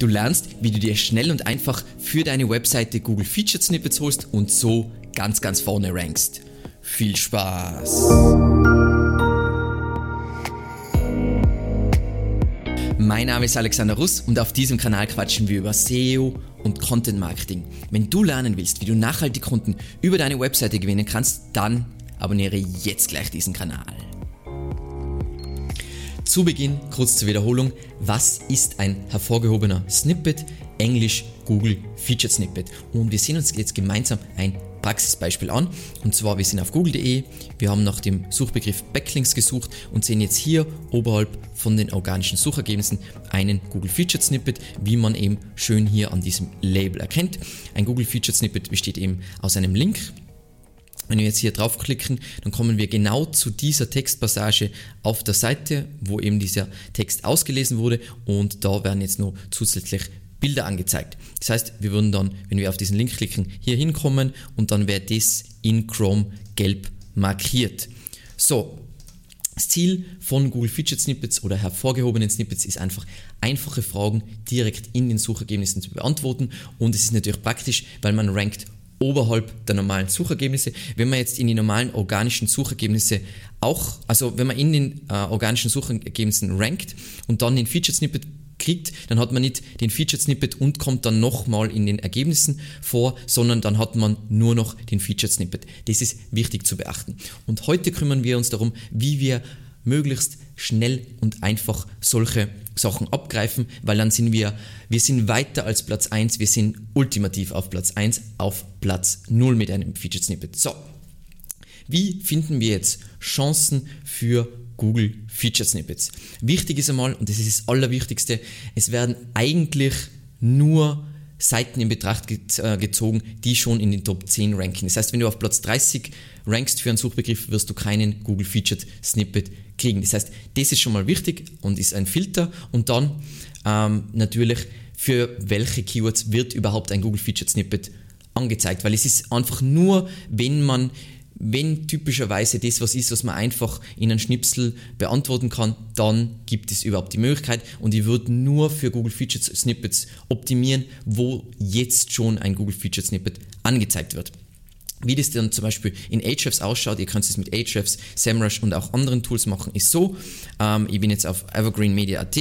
Du lernst, wie du dir schnell und einfach für deine Webseite Google Featured Snippets holst und so ganz, ganz vorne rankst. Viel Spaß! Mein Name ist Alexander Russ und auf diesem Kanal quatschen wir über SEO und Content Marketing. Wenn du lernen willst, wie du nachhaltig Kunden über deine Webseite gewinnen kannst, dann abonniere jetzt gleich diesen Kanal. Zu Beginn kurz zur Wiederholung, was ist ein hervorgehobener Snippet? Englisch Google Featured Snippet. Und wir sehen uns jetzt gemeinsam ein Praxisbeispiel an. Und zwar, wir sind auf google.de, wir haben nach dem Suchbegriff Backlinks gesucht und sehen jetzt hier oberhalb von den organischen Suchergebnissen einen Google Featured Snippet, wie man eben schön hier an diesem Label erkennt. Ein Google Featured Snippet besteht eben aus einem Link, wenn wir jetzt hier draufklicken, dann kommen wir genau zu dieser Textpassage auf der Seite, wo eben dieser Text ausgelesen wurde und da werden jetzt nur zusätzlich Bilder angezeigt. Das heißt, wir würden dann, wenn wir auf diesen Link klicken, hier hinkommen und dann wäre das in Chrome gelb markiert. So, das Ziel von Google Featured Snippets oder hervorgehobenen Snippets ist einfach, einfache Fragen direkt in den Suchergebnissen zu beantworten und es ist natürlich praktisch, weil man rankt oberhalb der normalen Suchergebnisse. Wenn man jetzt in die normalen organischen Suchergebnisse auch, also wenn man in den äh, organischen Suchergebnissen rankt und dann den Featured Snippet kriegt, dann hat man nicht den Featured Snippet und kommt dann nochmal in den Ergebnissen vor, sondern dann hat man nur noch den Featured Snippet. Das ist wichtig zu beachten. Und heute kümmern wir uns darum, wie wir möglichst schnell und einfach solche Sachen abgreifen, weil dann sind wir, wir sind weiter als Platz 1, wir sind ultimativ auf Platz 1, auf Platz 0 mit einem Featured Snippet. So, wie finden wir jetzt Chancen für Google Featured Snippets? Wichtig ist einmal, und das ist das Allerwichtigste, es werden eigentlich nur Seiten in Betracht äh, gezogen, die schon in den Top 10 ranken. Das heißt, wenn du auf Platz 30 rankst für einen Suchbegriff, wirst du keinen Google Featured Snippet kriegen. Das heißt, das ist schon mal wichtig und ist ein Filter. Und dann ähm, natürlich, für welche Keywords wird überhaupt ein Google Featured Snippet angezeigt, weil es ist einfach nur, wenn man wenn typischerweise das was ist, was man einfach in einen Schnipsel beantworten kann, dann gibt es überhaupt die Möglichkeit und ich würde nur für Google Featured Snippets optimieren, wo jetzt schon ein Google Featured Snippet angezeigt wird. Wie das dann zum Beispiel in Ahrefs ausschaut, ihr könnt es mit Ahrefs, SEMrush und auch anderen Tools machen, ist so, ähm, ich bin jetzt auf evergreenmedia.at,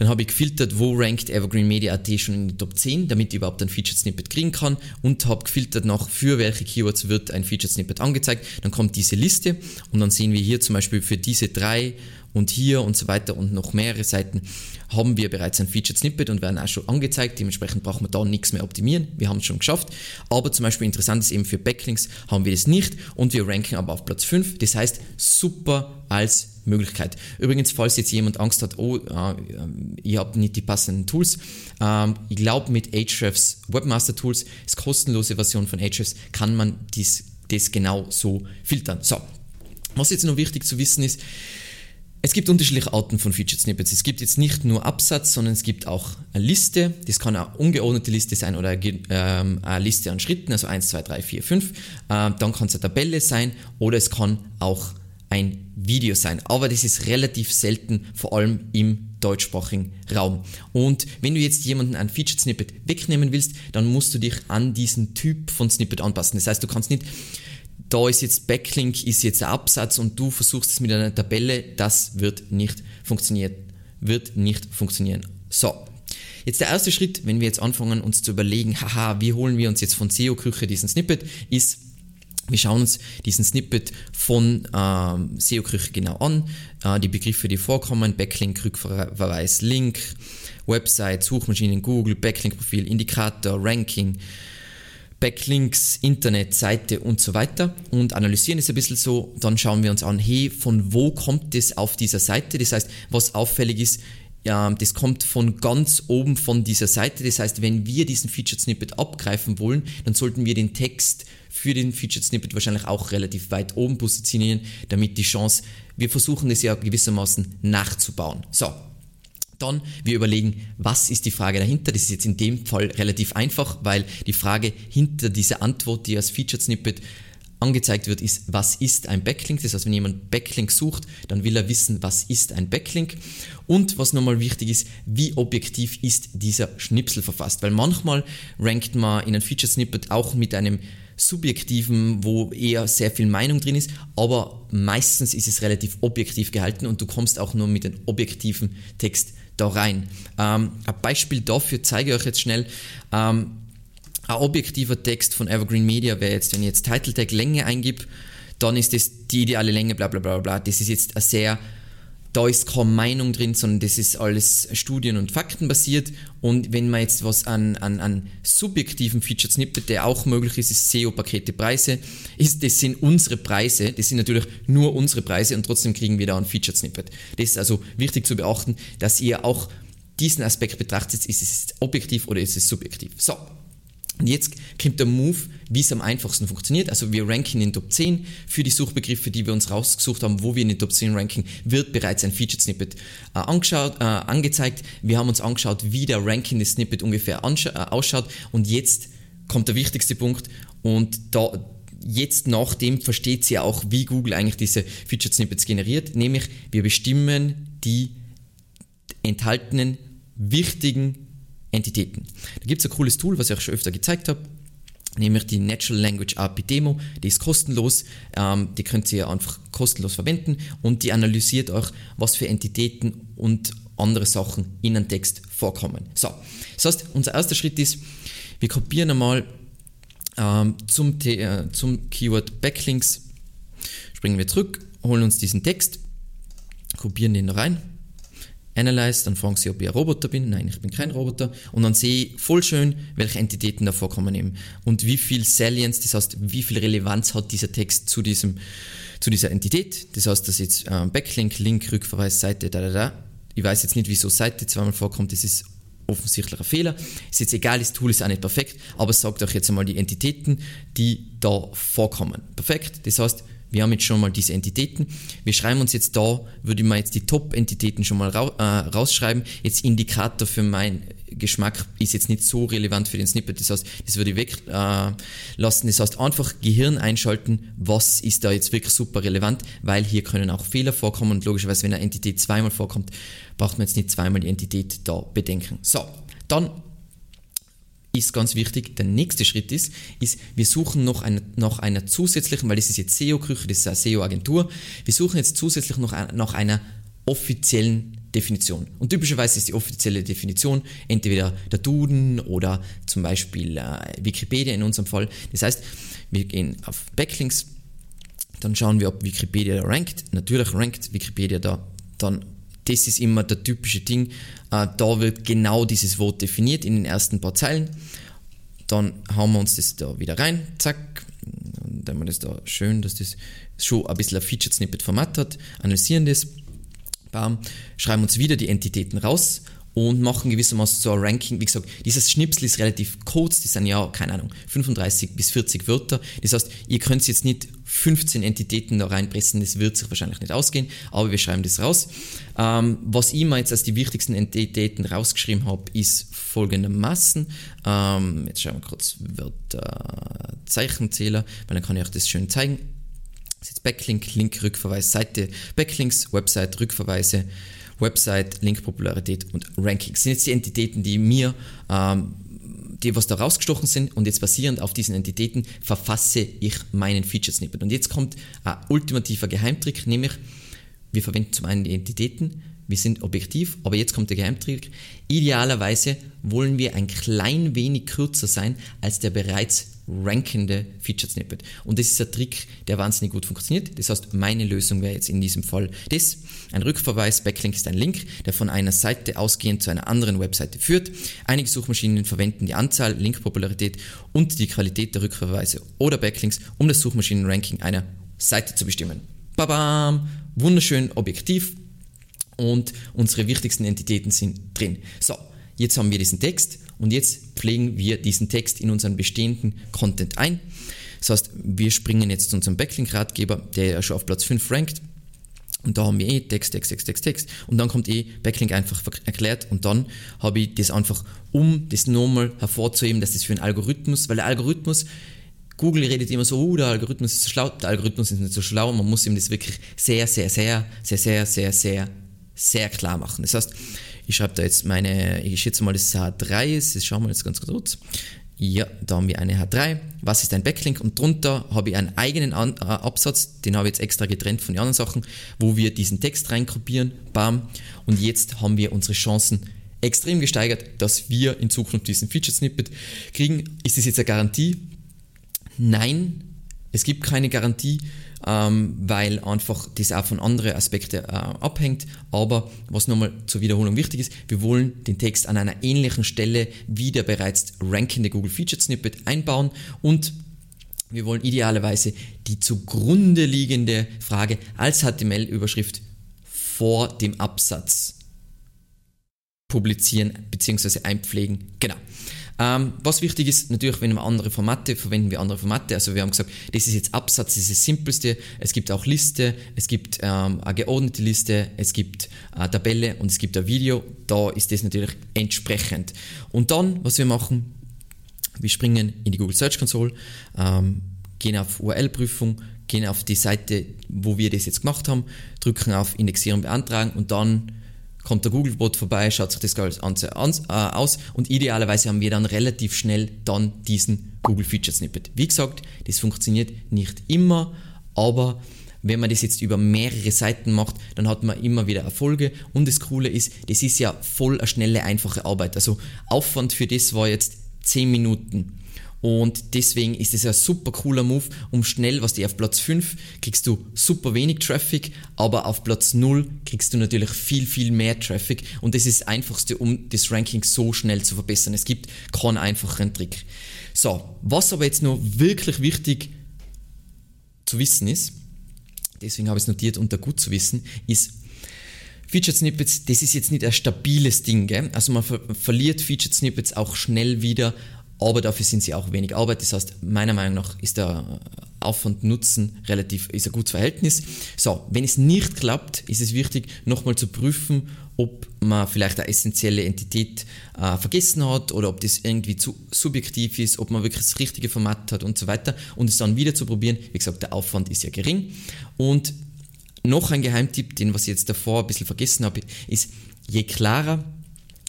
dann habe ich gefiltert, wo rankt evergreenmedia.at schon in die Top 10, damit ich überhaupt ein Featured Snippet kriegen kann. Und habe gefiltert nach, für welche Keywords wird ein Featured Snippet angezeigt. Dann kommt diese Liste und dann sehen wir hier zum Beispiel für diese drei und hier und so weiter und noch mehrere Seiten haben wir bereits ein Featured Snippet und werden auch schon angezeigt. Dementsprechend brauchen wir da nichts mehr optimieren. Wir haben es schon geschafft. Aber zum Beispiel interessant ist eben für Backlinks haben wir das nicht und wir ranken aber auf Platz 5. Das heißt, super als Möglichkeit. Übrigens, falls jetzt jemand Angst hat, oh, äh, ihr habt nicht die passenden Tools, ähm, ich glaube mit Ahrefs Webmaster Tools, das kostenlose Version von Ahrefs, kann man dies, das genau so filtern. So, was jetzt noch wichtig zu wissen ist, es gibt unterschiedliche Arten von Featured Snippets. Es gibt jetzt nicht nur Absatz, sondern es gibt auch eine Liste. Das kann eine ungeordnete Liste sein oder ähm, eine Liste an Schritten, also 1, 2, 3, 4, 5. dann kann es eine Tabelle sein oder es kann auch ein Video sein. Aber das ist relativ selten, vor allem im deutschsprachigen Raum. Und wenn du jetzt jemanden ein Featured Snippet wegnehmen willst, dann musst du dich an diesen Typ von Snippet anpassen. Das heißt, du kannst nicht da ist jetzt Backlink, ist jetzt Absatz und du versuchst es mit einer Tabelle, das wird nicht funktionieren. Wird nicht funktionieren. So. Jetzt der erste Schritt, wenn wir jetzt anfangen, uns zu überlegen, haha, wie holen wir uns jetzt von SEO-Küche diesen Snippet, ist, wir schauen uns diesen Snippet von ähm, SEO-Küche genau an, äh, die Begriffe, die vorkommen, Backlink, Rückverweis, Link, Website, Suchmaschinen, Google, Backlink-Profil, Indikator, Ranking, Backlinks, Internetseite und so weiter und analysieren es ein bisschen so. Dann schauen wir uns an, hey, von wo kommt das auf dieser Seite? Das heißt, was auffällig ist, ja, das kommt von ganz oben von dieser Seite. Das heißt, wenn wir diesen Featured Snippet abgreifen wollen, dann sollten wir den Text für den Featured Snippet wahrscheinlich auch relativ weit oben positionieren, damit die Chance, wir versuchen das ja gewissermaßen nachzubauen. So, dann wir überlegen, was ist die Frage dahinter. Das ist jetzt in dem Fall relativ einfach, weil die Frage hinter dieser Antwort, die als Featured Snippet angezeigt wird, ist, was ist ein Backlink. Das heißt, wenn jemand Backlink sucht, dann will er wissen, was ist ein Backlink. Und was nochmal wichtig ist, wie objektiv ist dieser Schnipsel verfasst. Weil manchmal rankt man in einem Feature Snippet auch mit einem subjektiven, wo eher sehr viel Meinung drin ist, aber meistens ist es relativ objektiv gehalten und du kommst auch nur mit dem objektiven Text da rein. Ähm, ein Beispiel dafür zeige ich euch jetzt schnell. Ähm, ein objektiver Text von Evergreen Media wäre jetzt, wenn ich jetzt Title Tag Länge eingib, dann ist das die ideale Länge, bla bla bla bla. Das ist jetzt ein sehr da ist keine Meinung drin, sondern das ist alles Studien- und Fakten basiert. Und wenn man jetzt was an, an, an subjektiven Featured Snippet, der auch möglich ist, ist SEO-Pakete Preise, das sind unsere Preise, das sind natürlich nur unsere Preise und trotzdem kriegen wir da ein Featured Snippet. Das ist also wichtig zu beachten, dass ihr auch diesen Aspekt betrachtet, ist es objektiv oder ist es subjektiv. So, und jetzt kommt der Move, wie es am einfachsten funktioniert. Also wir ranken in Top 10 für die Suchbegriffe, die wir uns rausgesucht haben, wo wir in den Top 10 ranken, wird bereits ein Featured Snippet äh, angeschaut, äh, angezeigt. Wir haben uns angeschaut, wie der rankende Snippet ungefähr äh, ausschaut und jetzt kommt der wichtigste Punkt und da jetzt nachdem versteht sie auch, wie Google eigentlich diese Featured Snippets generiert, nämlich wir bestimmen die enthaltenen wichtigen Entitäten. Da gibt es ein cooles Tool, was ich euch schon öfter gezeigt habe, nämlich die Natural Language API Demo. Die ist kostenlos, ähm, die könnt ihr einfach kostenlos verwenden und die analysiert euch, was für Entitäten und andere Sachen in einem Text vorkommen. So, das heißt, unser erster Schritt ist, wir kopieren einmal ähm, zum, äh, zum Keyword Backlinks, springen wir zurück, holen uns diesen Text, kopieren den rein Analyze, dann fragen sie, ob ich ein Roboter bin. Nein, ich bin kein Roboter. Und dann sehe ich voll schön, welche Entitäten da vorkommen eben. Und wie viel Salience, das heißt, wie viel Relevanz hat dieser Text zu diesem, zu dieser Entität. Das heißt, dass jetzt äh, Backlink, Link, Rückverweis, Seite, da, da, da. Ich weiß jetzt nicht, wieso Seite zweimal vorkommt. Das ist offensichtlich ein Fehler. Ist jetzt egal, das Tool ist auch nicht perfekt, aber es sagt euch jetzt einmal die Entitäten, die da vorkommen. Perfekt. Das heißt, wir haben jetzt schon mal diese Entitäten. Wir schreiben uns jetzt da, würde ich mal jetzt die Top-Entitäten schon mal äh, rausschreiben. Jetzt Indikator für meinen Geschmack ist jetzt nicht so relevant für den Snippet. Das heißt, das würde ich weglassen. Äh, das heißt, einfach Gehirn einschalten, was ist da jetzt wirklich super relevant, weil hier können auch Fehler vorkommen und logischerweise, wenn eine Entität zweimal vorkommt, braucht man jetzt nicht zweimal die Entität da bedenken. So, dann ist ganz wichtig. Der nächste Schritt ist, ist wir suchen noch eine, nach einer zusätzlichen, weil das ist jetzt SEO-Küche, das ist eine SEO-Agentur, wir suchen jetzt zusätzlich noch nach einer offiziellen Definition. Und typischerweise ist die offizielle Definition entweder der Duden oder zum Beispiel äh, Wikipedia in unserem Fall. Das heißt, wir gehen auf Backlinks, dann schauen wir, ob Wikipedia rankt. Natürlich rankt Wikipedia da. Dann das ist immer der typische Ding. Äh, da wird genau dieses Wort definiert in den ersten paar Zeilen. Dann hauen wir uns das da wieder rein, zack. Dann haben wir das da schön, dass das schon ein bisschen ein Featured Snippet Format hat, analysieren das, bam, schreiben uns wieder die Entitäten raus und machen gewissermaßen so ein Ranking. Wie gesagt, dieses Schnipsel ist relativ kurz, das sind ja, keine Ahnung, 35 bis 40 Wörter. Das heißt, ihr könnt jetzt nicht 15 Entitäten da reinpressen, das wird sich wahrscheinlich nicht ausgehen, aber wir schreiben das raus. Ähm, was ich mir jetzt als die wichtigsten Entitäten rausgeschrieben habe, ist folgendermaßen. Ähm, jetzt schauen wir kurz Wörter, Zeichenzähler, weil dann kann ich euch das schön zeigen. Das ist jetzt Backlink, Link, Rückverweis, Seite, Backlinks, Website, Rückverweise, Website, Linkpopularität und Ranking. Das sind jetzt die Entitäten, die mir, ähm, die was da rausgestochen sind und jetzt basierend auf diesen Entitäten verfasse ich meinen Feature Snippet. Und jetzt kommt ein ultimativer Geheimtrick, nämlich wir verwenden zum einen die Entitäten, wir sind objektiv, aber jetzt kommt der Geheimtrick. Idealerweise wollen wir ein klein wenig kürzer sein als der bereits rankende Featured Snippet. Und das ist ein Trick, der wahnsinnig gut funktioniert. Das heißt, meine Lösung wäre jetzt in diesem Fall das. Ein Rückverweis, Backlink ist ein Link, der von einer Seite ausgehend zu einer anderen Webseite führt. Einige Suchmaschinen verwenden die Anzahl, Linkpopularität und die Qualität der Rückverweise oder Backlinks, um das Suchmaschinenranking einer Seite zu bestimmen. Babam! Wunderschön objektiv, und unsere wichtigsten Entitäten sind drin. So, jetzt haben wir diesen Text und jetzt pflegen wir diesen Text in unseren bestehenden Content ein. Das heißt, wir springen jetzt zu unserem Backlink-Ratgeber, der ja schon auf Platz 5 rankt. Und da haben wir eh Text, Text, Text, Text, Text. Und dann kommt eh Backlink einfach erklärt. Und dann habe ich das einfach, um das nochmal hervorzuheben, dass das für einen Algorithmus, weil der Algorithmus Google redet immer so, oh, der Algorithmus ist so schlau, der Algorithmus ist nicht so schlau, man muss ihm das wirklich sehr, sehr, sehr, sehr, sehr, sehr, sehr, sehr klar machen. Das heißt, ich schreibe da jetzt meine, ich schätze mal, das ist H3 ist, das schauen wir jetzt ganz kurz. Ja, da haben wir eine H3. Was ist ein Backlink? Und drunter habe ich einen eigenen An äh, Absatz, den habe ich jetzt extra getrennt von den anderen Sachen, wo wir diesen Text reinkopieren. Bam. Und jetzt haben wir unsere Chancen extrem gesteigert, dass wir in Zukunft diesen Feature Snippet kriegen. Ist das jetzt eine Garantie? Nein, es gibt keine Garantie, ähm, weil einfach das auch von anderen Aspekten äh, abhängt. Aber was nochmal zur Wiederholung wichtig ist, wir wollen den Text an einer ähnlichen Stelle wie der bereits rankende Google Featured Snippet einbauen und wir wollen idealerweise die zugrunde liegende Frage als HTML-Überschrift vor dem Absatz publizieren bzw. einpflegen. Genau. Ähm, was wichtig ist, natürlich, wenn wir andere Formate, verwenden wir andere Formate. Also wir haben gesagt, das ist jetzt Absatz, das ist das Simpelste. Es gibt auch Liste, es gibt ähm, eine geordnete Liste, es gibt eine Tabelle und es gibt ein Video. Da ist das natürlich entsprechend. Und dann, was wir machen, wir springen in die Google Search Console, ähm, gehen auf URL-Prüfung, gehen auf die Seite, wo wir das jetzt gemacht haben, drücken auf Indexieren beantragen und dann kommt der Google-Bot vorbei, schaut sich das Ganze äh, aus und idealerweise haben wir dann relativ schnell dann diesen Google Feature Snippet. Wie gesagt, das funktioniert nicht immer, aber wenn man das jetzt über mehrere Seiten macht, dann hat man immer wieder Erfolge und das Coole ist, das ist ja voll eine schnelle, einfache Arbeit. Also Aufwand für das war jetzt 10 Minuten. Und deswegen ist es ein super cooler Move, um schnell, was die auf Platz 5 kriegst du super wenig Traffic, aber auf Platz 0 kriegst du natürlich viel, viel mehr Traffic. Und das ist das Einfachste, um das Ranking so schnell zu verbessern. Es gibt keinen einfacheren Trick. So, was aber jetzt noch wirklich wichtig zu wissen ist, deswegen habe ich es notiert unter gut zu wissen, ist, Featured Snippets, das ist jetzt nicht ein stabiles Ding. Gell? Also man ver verliert Featured Snippets auch schnell wieder aber dafür sind sie auch wenig Arbeit. Das heißt, meiner Meinung nach ist der Aufwand-Nutzen relativ, ist ein gutes Verhältnis. So, wenn es nicht klappt, ist es wichtig, nochmal zu prüfen, ob man vielleicht eine essentielle Entität äh, vergessen hat oder ob das irgendwie zu subjektiv ist, ob man wirklich das richtige Format hat und so weiter und es dann wieder zu probieren. Wie gesagt, der Aufwand ist ja gering. Und noch ein Geheimtipp, den was ich jetzt davor ein bisschen vergessen habe, ist, je klarer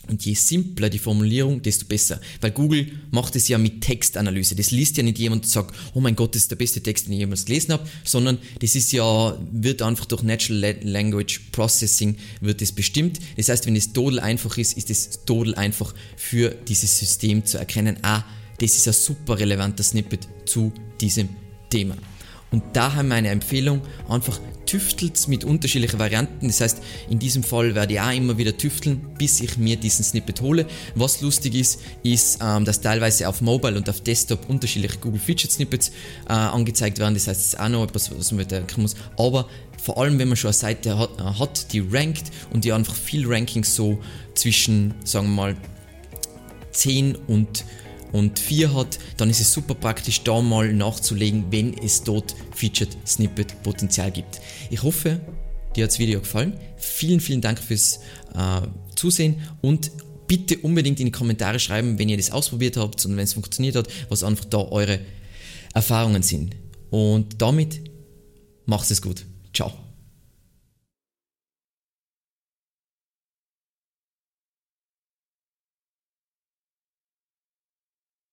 und je simpler die Formulierung, desto besser. Weil Google macht es ja mit Textanalyse. Das liest ja nicht jemand und sagt, oh mein Gott, das ist der beste Text, den ich jemals gelesen habe, sondern das ist ja, wird einfach durch Natural Language Processing wird das bestimmt. Das heißt, wenn es total einfach ist, ist es total einfach für dieses System zu erkennen, ah, das ist ein super relevanter Snippet zu diesem Thema. Und daher meine Empfehlung, einfach tüftelt mit unterschiedlichen Varianten. Das heißt, in diesem Fall werde ich auch immer wieder tüfteln, bis ich mir diesen Snippet hole. Was lustig ist, ist, ähm, dass teilweise auf Mobile und auf Desktop unterschiedliche Google Featured Snippets äh, angezeigt werden. Das heißt, es ist auch noch etwas, was man bedenken muss. Aber vor allem, wenn man schon eine Seite hat, äh, hat die rankt und die einfach viel Rankings so zwischen, sagen wir mal, 10 und und 4 hat, dann ist es super praktisch, da mal nachzulegen, wenn es dort Featured Snippet Potenzial gibt. Ich hoffe, dir hat das Video gefallen. Vielen, vielen Dank fürs äh, Zusehen und bitte unbedingt in die Kommentare schreiben, wenn ihr das ausprobiert habt und wenn es funktioniert hat, was einfach da eure Erfahrungen sind. Und damit macht es gut. Ciao.